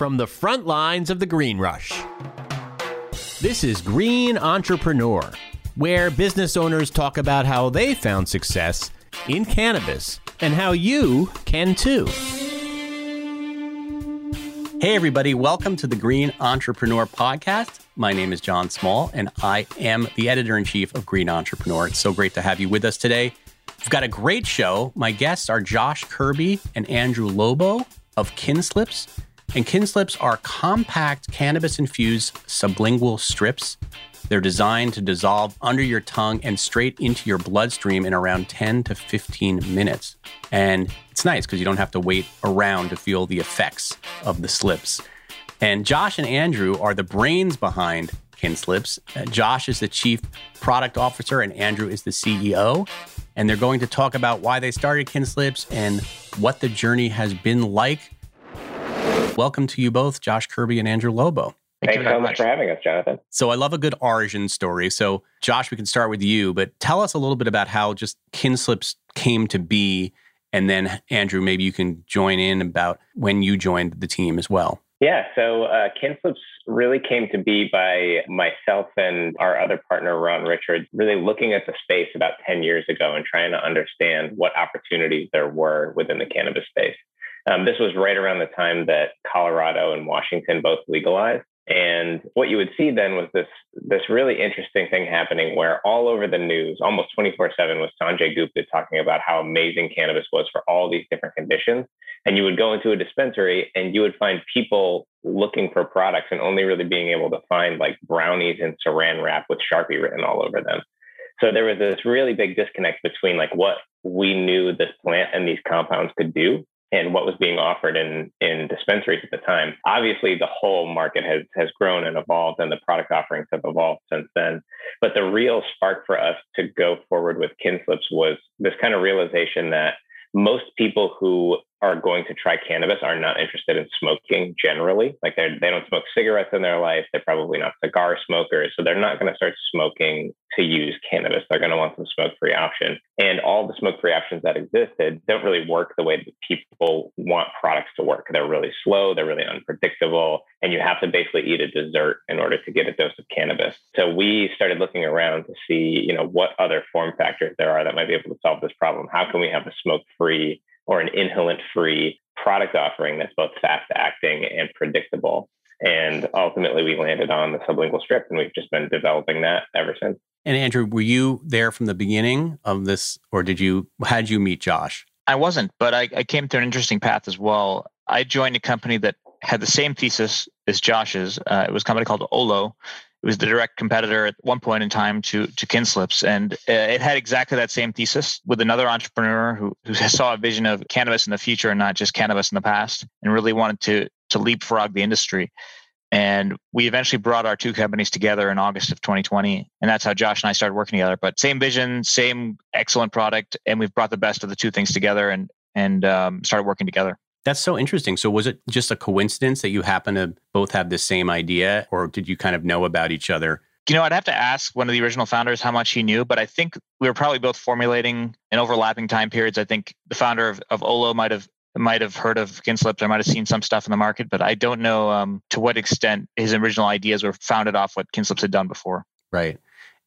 from the front lines of the green rush. This is Green Entrepreneur, where business owners talk about how they found success in cannabis and how you can too. Hey, everybody, welcome to the Green Entrepreneur Podcast. My name is John Small, and I am the editor in chief of Green Entrepreneur. It's so great to have you with us today. We've got a great show. My guests are Josh Kirby and Andrew Lobo of Kinslips. And Kinslips are compact cannabis infused sublingual strips. They're designed to dissolve under your tongue and straight into your bloodstream in around 10 to 15 minutes. And it's nice because you don't have to wait around to feel the effects of the slips. And Josh and Andrew are the brains behind Kinslips. Uh, Josh is the chief product officer, and Andrew is the CEO. And they're going to talk about why they started Kinslips and what the journey has been like. Welcome to you both, Josh Kirby and Andrew Lobo. Thank Thanks so much for having us, Jonathan. So I love a good origin story. So Josh, we can start with you, but tell us a little bit about how just Kinslips came to be, and then Andrew, maybe you can join in about when you joined the team as well. Yeah, so uh, Kinslips really came to be by myself and our other partner, Ron Richards, really looking at the space about 10 years ago and trying to understand what opportunities there were within the cannabis space. Um, this was right around the time that Colorado and Washington both legalized. And what you would see then was this this really interesting thing happening where all over the news, almost 24/7 was Sanjay Gupta talking about how amazing cannabis was for all these different conditions. And you would go into a dispensary and you would find people looking for products and only really being able to find like brownies and saran wrap with Sharpie written all over them. So there was this really big disconnect between like what we knew this plant and these compounds could do and what was being offered in in dispensaries at the time. Obviously, the whole market has has grown and evolved, and the product offerings have evolved since then. But the real spark for us to go forward with Kinslips was this kind of realization that most people who are going to try cannabis are not interested in smoking generally. Like they they don't smoke cigarettes in their life. They're probably not cigar smokers, so they're not going to start smoking to use cannabis. They're going to want some smoke free option. And all the smoke free options that existed don't really work the way that people want products to work. They're really slow. They're really unpredictable, and you have to basically eat a dessert in order to get a dose of cannabis. So we started looking around to see, you know, what other form factors there are that might be able to solve this problem. How can we have a smoke free or an inhalant free product offering that's both fast acting and predictable. And ultimately, we landed on the sublingual strip, and we've just been developing that ever since. And Andrew, were you there from the beginning of this, or did you? How did you meet Josh? I wasn't, but I, I came to an interesting path as well. I joined a company that had the same thesis as Josh's. Uh, it was a company called Olo, it was the direct competitor at one point in time to to Kinslips, and uh, it had exactly that same thesis with another entrepreneur who who saw a vision of cannabis in the future and not just cannabis in the past, and really wanted to to leapfrog the industry. And we eventually brought our two companies together in August of 2020, and that's how Josh and I started working together. But same vision, same excellent product, and we've brought the best of the two things together and and um, started working together. That's so interesting. So, was it just a coincidence that you happen to both have the same idea, or did you kind of know about each other? You know, I'd have to ask one of the original founders how much he knew, but I think we were probably both formulating in overlapping time periods. I think the founder of, of Olo might have might have heard of Kinslips. I might have seen some stuff in the market, but I don't know um, to what extent his original ideas were founded off what Kinslips had done before. Right.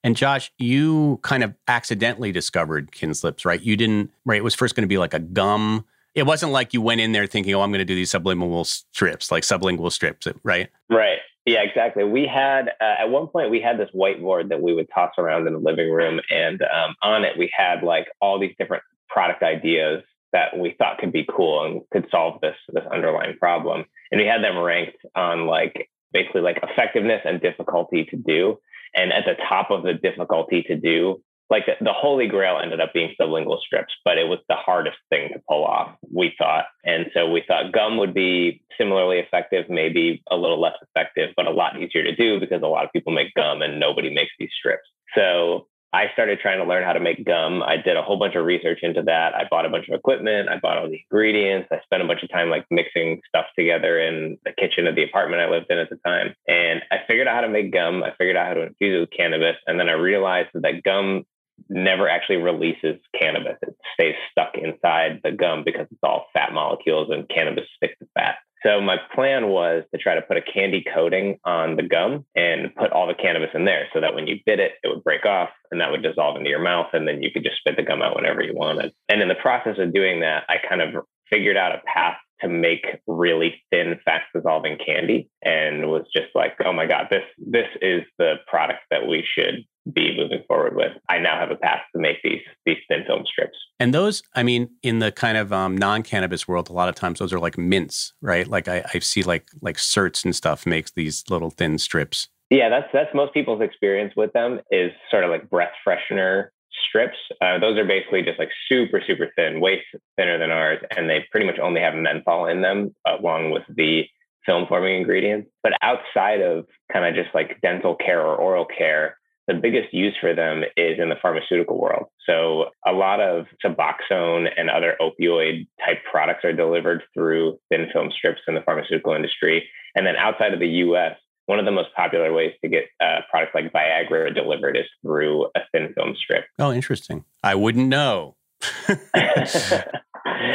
And Josh, you kind of accidentally discovered Kinslips, right? You didn't, right? It was first going to be like a gum it wasn't like you went in there thinking, "Oh, I'm going to do these sublingual strips, like sublingual strips," right? Right. Yeah, exactly. We had uh, at one point we had this whiteboard that we would toss around in the living room, and um, on it we had like all these different product ideas that we thought could be cool and could solve this this underlying problem. And we had them ranked on like basically like effectiveness and difficulty to do. And at the top of the difficulty to do like the, holy grail ended up being sublingual strips, but it was the hardest thing to pull off, we thought. And so we thought gum would be similarly effective, maybe a little less effective, but a lot easier to do because a lot of people make gum and nobody makes these strips. So I started trying to learn how to make gum. I did a whole bunch of research into that. I bought a bunch of equipment. I bought all the ingredients. I spent a bunch of time like mixing stuff together in the kitchen of the apartment I lived in at the time. And I figured out how to make gum. I figured out how to infuse it with cannabis. And then I realized that gum never actually releases cannabis. It stays stuck inside the gum because it's all fat molecules and cannabis sticks to fat. So my plan was to try to put a candy coating on the gum and put all the cannabis in there so that when you bit it, it would break off and that would dissolve into your mouth. And then you could just spit the gum out whenever you wanted. And in the process of doing that, I kind of figured out a path to make really thin, fast dissolving candy and was just like, oh my God, this this is the product that we should be moving forward with. I now have a path to make these these thin film strips. And those, I mean, in the kind of um, non-cannabis world, a lot of times those are like mints, right? Like I, I see like like certs and stuff makes these little thin strips. Yeah, that's that's most people's experience with them is sort of like breath freshener strips. Uh, those are basically just like super, super thin, way thinner than ours. And they pretty much only have menthol in them along with the film forming ingredients. But outside of kind of just like dental care or oral care, the biggest use for them is in the pharmaceutical world. So a lot of Suboxone and other opioid type products are delivered through thin film strips in the pharmaceutical industry. And then outside of the US, one of the most popular ways to get uh, products like Viagra delivered is through a thin film strip. Oh, interesting. I wouldn't know.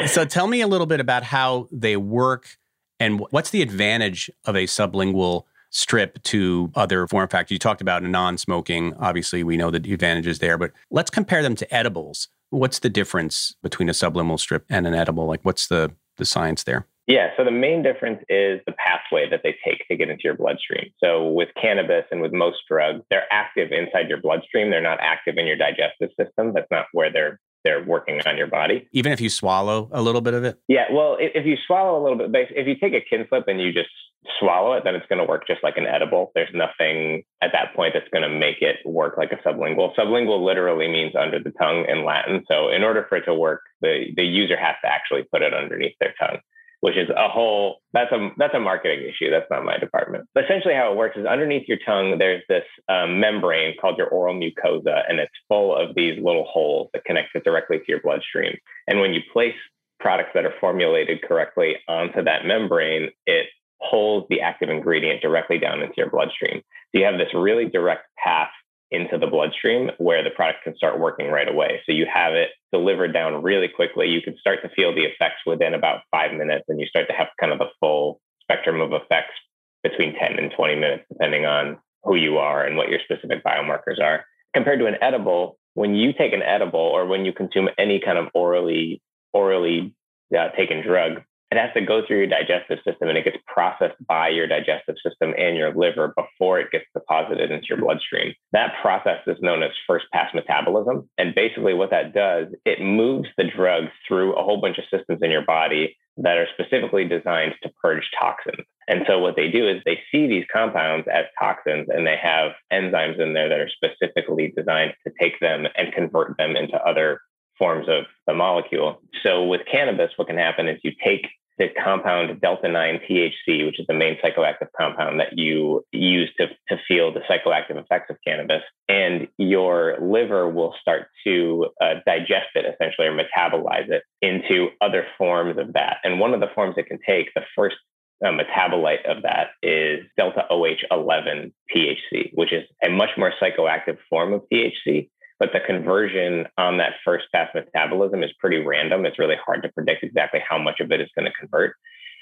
so tell me a little bit about how they work and what's the advantage of a sublingual strip to other form factors. You talked about non-smoking. Obviously, we know the advantages there, but let's compare them to edibles. What's the difference between a sublingual strip and an edible? Like, what's the the science there? Yeah, so the main difference is the pathway that they take to get into your bloodstream. So with cannabis and with most drugs, they're active inside your bloodstream. They're not active in your digestive system. That's not where they're they're working on your body. Even if you swallow a little bit of it? Yeah, well, if you swallow a little bit, if you take a Kinslip and you just swallow it, then it's going to work just like an edible. There's nothing at that point that's going to make it work like a sublingual. Sublingual literally means under the tongue in Latin. So in order for it to work, the, the user has to actually put it underneath their tongue which is a whole that's a that's a marketing issue. That's not my department. But essentially how it works is underneath your tongue there's this um, membrane called your oral mucosa and it's full of these little holes that connect it directly to your bloodstream. And when you place products that are formulated correctly onto that membrane it pulls the active ingredient directly down into your bloodstream. So you have this really direct path into the bloodstream where the product can start working right away. So you have it delivered down really quickly. You can start to feel the effects within about five minutes, and you start to have kind of the full spectrum of effects between 10 and 20 minutes, depending on who you are and what your specific biomarkers are. Compared to an edible, when you take an edible or when you consume any kind of orally orally uh, taken drug, it has to go through your digestive system and it gets processed by your digestive system and your liver before it gets deposited into your bloodstream. That process is known as first pass metabolism. And basically, what that does, it moves the drug through a whole bunch of systems in your body that are specifically designed to purge toxins. And so, what they do is they see these compounds as toxins and they have enzymes in there that are specifically designed to take them and convert them into other forms of the molecule. So with cannabis, what can happen is you take the compound delta 9 THC, which is the main psychoactive compound that you use to, to feel the psychoactive effects of cannabis, and your liver will start to uh, digest it essentially or metabolize it into other forms of that. And one of the forms it can take, the first uh, metabolite of that is delta OH11 THC, which is a much more psychoactive form of THC but the conversion on that first pass metabolism is pretty random. It's really hard to predict exactly how much of it is going to convert.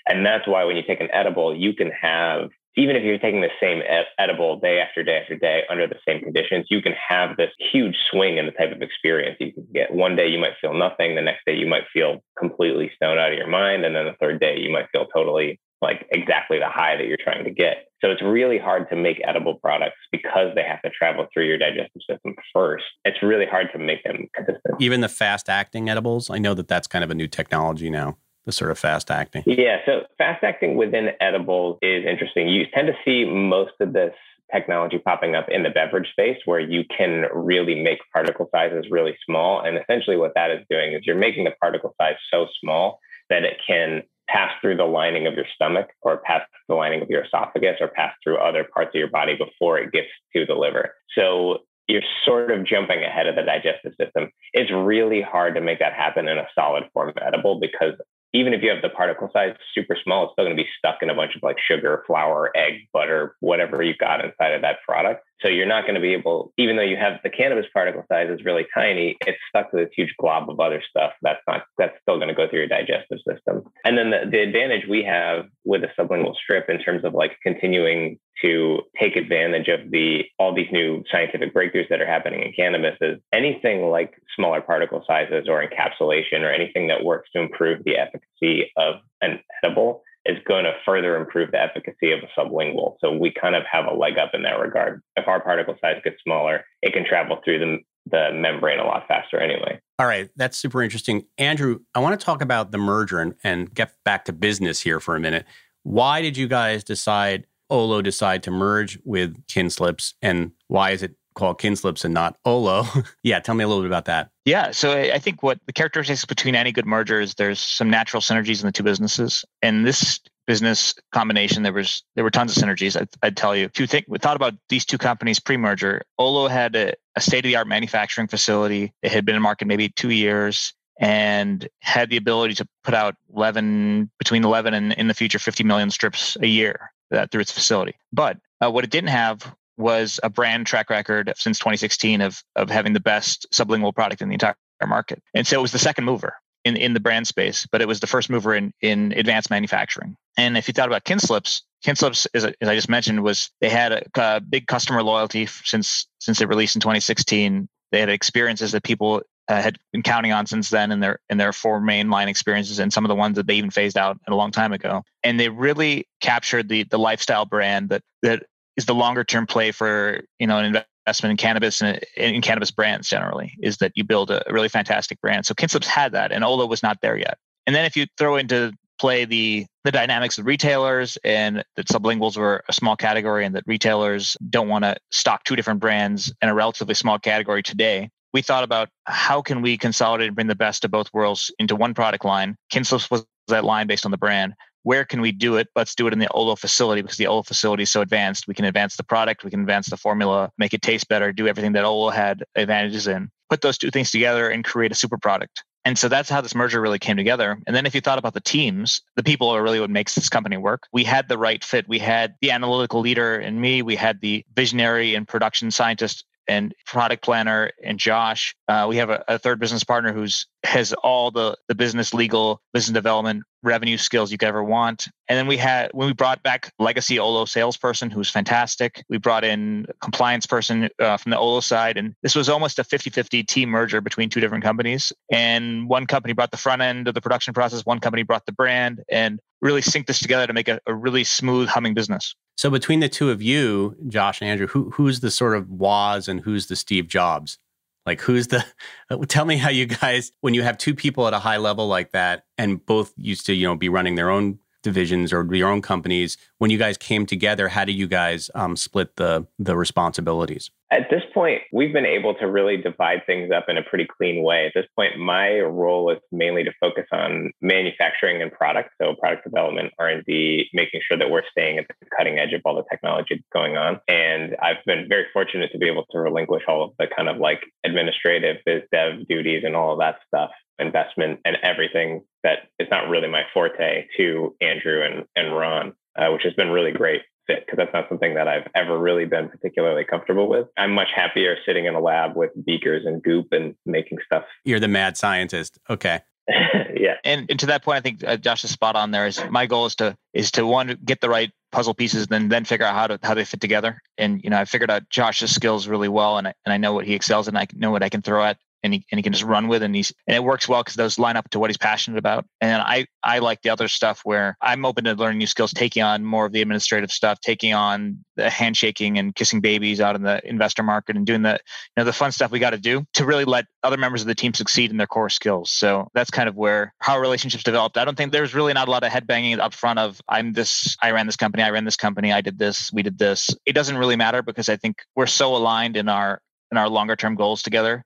And that's why when you take an edible, you can have, even if you're taking the same edible day after day after day under the same conditions, you can have this huge swing in the type of experience you can get. One day you might feel nothing. The next day you might feel completely stoned out of your mind. And then the third day you might feel totally like exactly the high that you're trying to get. So it's really hard to make edible products because they have to travel through your digestive system first. It's really hard to make them consistent. Even the fast acting edibles, I know that that's kind of a new technology now. The sort of fast acting. Yeah. So fast acting within edibles is interesting. You tend to see most of this technology popping up in the beverage space where you can really make particle sizes really small. And essentially, what that is doing is you're making the particle size so small that it can pass through the lining of your stomach or pass the lining of your esophagus or pass through other parts of your body before it gets to the liver. So you're sort of jumping ahead of the digestive system. It's really hard to make that happen in a solid form edible because even if you have the particle size super small, it's still going to be stuck in a bunch of like sugar, flour, egg, butter, whatever you've got inside of that product. So you're not going to be able, even though you have the cannabis particle size is really tiny, it's stuck to this huge glob of other stuff that's not that's still going to go through your digestive system. And then the, the advantage we have with a sublingual strip in terms of like continuing to take advantage of the all these new scientific breakthroughs that are happening in cannabis is anything like smaller particle sizes or encapsulation or anything that works to improve the efficacy of an edible is going to further improve the efficacy of a sublingual. So we kind of have a leg up in that regard. If our particle size gets smaller, it can travel through the, the membrane a lot faster anyway. All right, that's super interesting. Andrew, I want to talk about the merger and, and get back to business here for a minute. Why did you guys decide, Olo decide to merge with Kinslips, and why is it called Kinslips and not Olo? yeah, tell me a little bit about that. Yeah, so I think what the characteristics between any good merger is there's some natural synergies in the two businesses. And this business combination, there was there were tons of synergies. I'd, I'd tell you. If you think we thought about these two companies pre-merger, Olo had a, a state-of-the-art manufacturing facility. It had been in market maybe two years and had the ability to put out 11 between 11 and in the future 50 million strips a year uh, through its facility. But uh, what it didn't have was a brand track record since 2016 of of having the best sublingual product in the entire market. And so it was the second mover in, in the brand space, but it was the first mover in in advanced manufacturing. And if you thought about Kinslips, Kinslips, as, as I just mentioned, was they had a, a big customer loyalty since since it released in 2016. They had experiences that people uh, had been counting on since then in their in their four main line experiences and some of the ones that they even phased out a long time ago and they really captured the the lifestyle brand that that is the longer term play for you know an investment in cannabis and in cannabis brands generally is that you build a really fantastic brand. So Kinslips had that, and Olo was not there yet. And then if you throw into play the the dynamics of retailers and that sublinguals were a small category and that retailers don't want to stock two different brands in a relatively small category today we thought about how can we consolidate and bring the best of both worlds into one product line kinslips was that line based on the brand where can we do it? Let's do it in the Olo facility because the Olo facility is so advanced. We can advance the product, we can advance the formula, make it taste better, do everything that Olo had advantages in. Put those two things together and create a super product. And so that's how this merger really came together. And then if you thought about the teams, the people are really what makes this company work. We had the right fit. We had the analytical leader in me. We had the visionary and production scientist and product planner and Josh. Uh, we have a, a, third business partner who's has all the the business, legal, business development, revenue skills you could ever want. And then we had when we brought back legacy Olo salesperson who's fantastic. We brought in compliance person uh, from the Olo side, and this was almost a 50-50 team merger between two different companies. And one company brought the front end of the production process, one company brought the brand, and really sync this together to make a, a really smooth humming business. So between the two of you, Josh and Andrew, who who's the sort of Woz and who's the Steve Jobs? Like who's the tell me how you guys when you have two people at a high level like that and both used to, you know, be running their own divisions or your own companies, when you guys came together, how do you guys um, split the the responsibilities? At this point, we've been able to really divide things up in a pretty clean way. At this point, my role is mainly to focus on manufacturing and product, so product development, R and D, making sure that we're staying at the cutting edge of all the technology that's going on. And I've been very fortunate to be able to relinquish all of the kind of like administrative biz dev duties and all of that stuff investment and everything that is not really my forte to Andrew and, and Ron, uh, which has been really great fit because that's not something that I've ever really been particularly comfortable with. I'm much happier sitting in a lab with beakers and goop and making stuff. You're the mad scientist. Okay. yeah. And, and to that point, I think uh, Josh is spot on there. Is my goal is to is to one get the right puzzle pieces, then then figure out how to how they fit together. And you know, I figured out Josh's skills really well, and I, and I know what he excels in. And I know what I can throw at and he, and he can just run with and he's and it works well because those line up to what he's passionate about. And i i like the other stuff where i'm open to learning new skills taking on more of the administrative stuff taking on the handshaking and kissing babies out in the investor market and doing the you know the fun stuff we got to do to really let other members of the team succeed in their core skills. So that's kind of where how relationships developed. I don't think there's really not a lot of headbanging up front of i'm this i ran this company i ran this company i did this we did this. It doesn't really matter because i think we're so aligned in our in our longer term goals together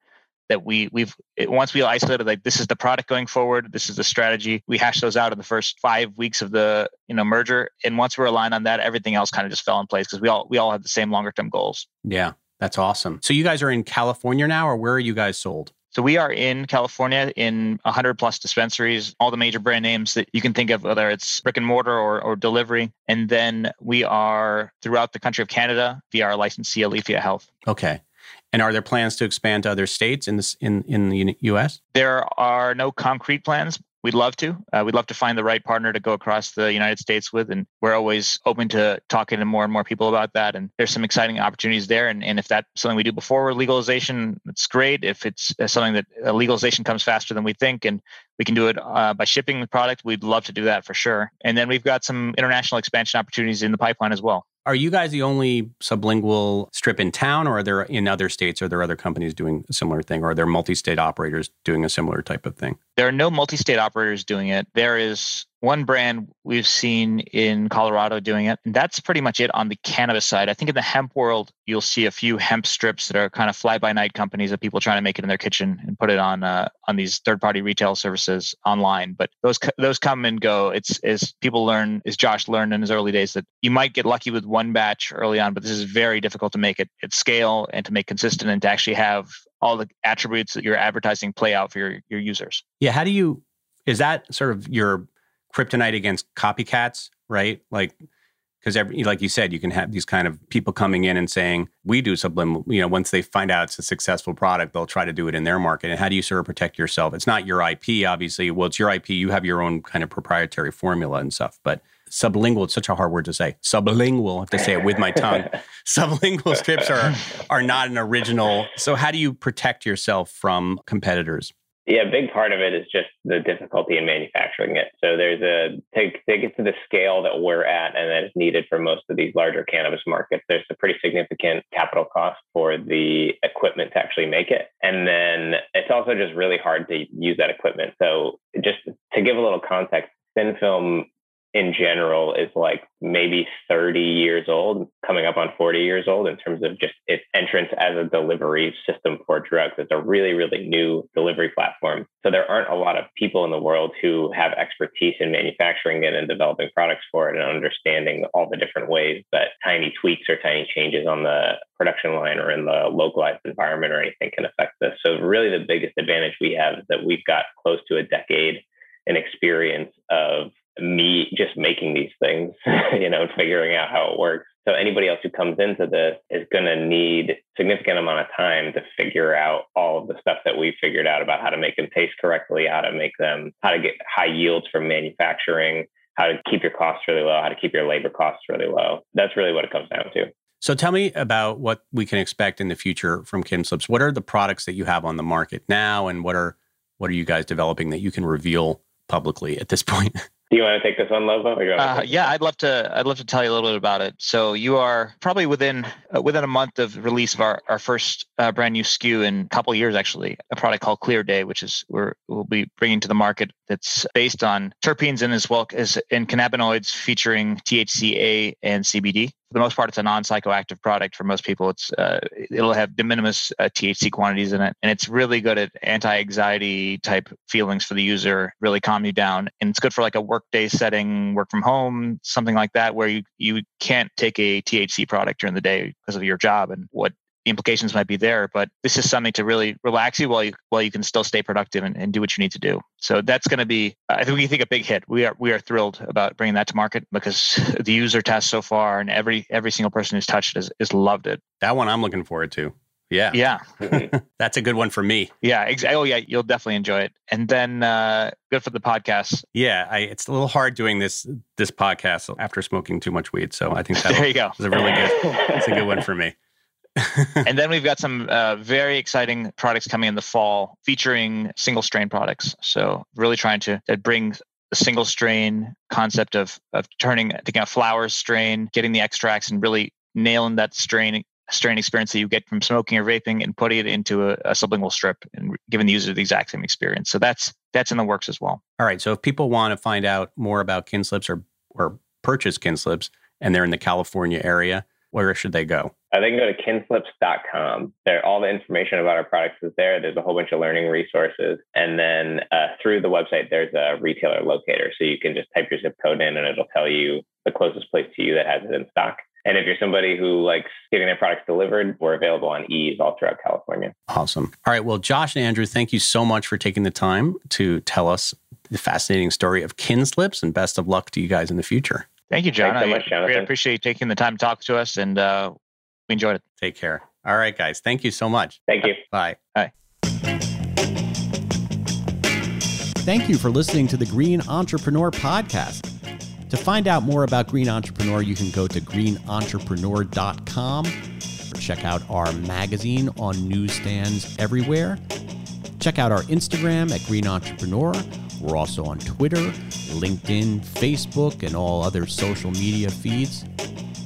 that we we've once we isolated like this is the product going forward this is the strategy we hashed those out in the first five weeks of the you know merger and once we're aligned on that everything else kind of just fell in place because we all we all have the same longer term goals yeah that's awesome so you guys are in california now or where are you guys sold So we are in California in 100 plus dispensaries, all the major brand names that you can think of, whether it's brick and mortar or, or delivery. And then we are throughout the country of Canada via our licensee, Aleafia Health. Okay. And are there plans to expand to other states in this in in the U.S.? There are no concrete plans, We'd love to. Uh, we'd love to find the right partner to go across the United States with. And we're always open to talking to more and more people about that. And there's some exciting opportunities there. And, and if that's something we do before legalization, it's great. If it's uh, something that uh, legalization comes faster than we think and we can do it uh, by shipping the product, we'd love to do that for sure. And then we've got some international expansion opportunities in the pipeline as well. Are you guys the only sublingual strip in town, or are there in other states? Are there other companies doing a similar thing, or are there multi-state operators doing a similar type of thing? There are no multi-state operators doing it. There is one brand we've seen in Colorado doing it. And that's pretty much it on the cannabis side. I think in the hemp world, you'll see a few hemp strips that are kind of fly by night companies of people trying to make it in their kitchen and put it on uh, on these third party retail services online. But those those come and go. It's as people learn, as Josh learned in his early days, that you might get lucky with one batch early on, but this is very difficult to make it at scale and to make consistent and to actually have all the attributes that your advertising play out for your, your users. Yeah. How do you, is that sort of your kryptonite against copycats, right? Like, because like you said, you can have these kind of people coming in and saying, we do subliminal, you know, once they find out it's a successful product, they'll try to do it in their market. And how do you sort of protect yourself? It's not your IP, obviously. Well, it's your IP. You have your own kind of proprietary formula and stuff. But sublingual, it's such a hard word to say. Sublingual, I have to say it with my tongue. sublingual strips are, are not an original. So how do you protect yourself from competitors? Yeah, a big part of it is just the difficulty in manufacturing it. So there's a to, to get to the scale that we're at and that is needed for most of these larger cannabis markets, there's a pretty significant capital cost for the equipment to actually make it. And then it's also just really hard to use that equipment. So just to give a little context, thin film in general is like maybe 30 years old, coming up on 40 years old in terms of just its entrance as a delivery system for drugs. It's a really, really new delivery platform. So there aren't a lot of people in the world who have expertise in manufacturing it and developing products for it and understanding all the different ways that tiny tweaks or tiny changes on the production line or in the localized environment or anything can affect this. So really the biggest advantage we have is that we've got close to a decade an experience of me just making these things, you know, and figuring out how it works. So anybody else who comes into this is going to need significant amount of time to figure out all of the stuff that we figured out about how to make them taste correctly, how to make them, how to get high yields from manufacturing, how to keep your costs really low, how to keep your labor costs really low. That's really what it comes down to. So tell me about what we can expect in the future from Kinslips. What are the products that you have on the market now, and what are what are you guys developing that you can reveal publicly at this point? Do you want to take this one, Lobo? Uh, yeah, I'd love to. I'd love to tell you a little bit about it. So you are probably within uh, within a month of release of our, our first uh, brand new SKU in a couple years, actually, a product called Clear Day, which is we're we'll be bringing to the market. That's based on terpenes and as well as in cannabinoids featuring THCA and CBD for the most part, it's a non-psychoactive product. For most people, it's uh, it'll have de minimis uh, THC quantities in it, and it's really good at anti-anxiety type feelings for the user. Really calm you down, and it's good for like a workday setting, work from home, something like that, where you you can't take a THC product during the day because of your job and what the implications might be there. But this is something to really relax you while you while you can still stay productive and, and do what you need to do. So that's going to be, I think we think a big hit. We are we are thrilled about bringing that to market because the user test so far and every every single person who's touched it has, has loved it. That one I'm looking forward to. Yeah. Yeah. That's a good one for me. Yeah. Exactly. Oh, yeah. You'll definitely enjoy it. And then uh, good for the podcast. Yeah. I, it's a little hard doing this this podcast after smoking too much weed. So I think that there you go. Is a really good. It's a good one for me. And then we've got some uh, very exciting products coming in the fall featuring single strain products. So really trying to bring the single strain concept of of turning taking a flower strain, getting the extracts, and really nailing that strain strain experience that you get from smoking or vaping and putting it into a, a sublingual strip and giving the user the exact same experience. So that's that's in the works as well. All right. So if people want to find out more about Kinslips or or purchase Kinslips and they're in the California area, where should they go? Uh, they can go to kinslips.com. There, all the information about our products is there. There's a whole bunch of learning resources. And then uh, through the website, there's a retailer locator. So you can just type your zip code in and it'll tell you the closest place to you that has it in stock. And if you're somebody who likes getting their products delivered, we're available on Eaze all throughout California. Awesome. All right. Well, Josh and Andrew, thank you so much for taking the time to tell us the fascinating story of Kinslips and best of luck to you guys in the future. Thank you, John. Thanks so much, Jonathan. really appreciate you taking the time to talk to us, and uh, we enjoyed it. Take care. All right, guys. Thank you so much. Thank you. Bye. Bye. Thank you for listening to the Green Entrepreneur Podcast. To find out more about Green Entrepreneur, you can go to greenentrepreneur.com or check out our magazine on newsstands everywhere. Check out our Instagram at Green Entrepreneur. We're also on Twitter, LinkedIn, Facebook, and all other social media feeds.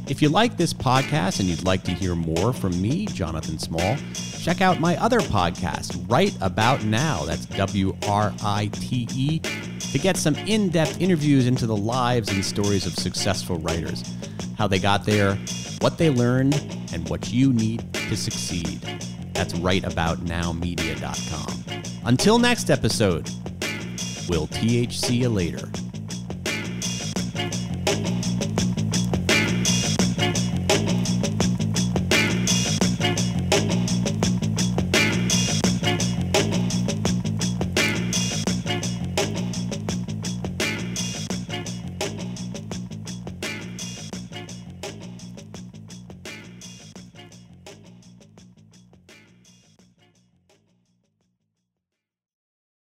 If you like this podcast and you'd like to hear more from me, Jonathan Small, check out my other podcast, Write About Now. That's W R I T E, to get some in depth interviews into the lives and stories of successful writers, how they got there, what they learned, and what you need to succeed. That's writeaboutnowmedia.com. Until next episode, we'll THC you later.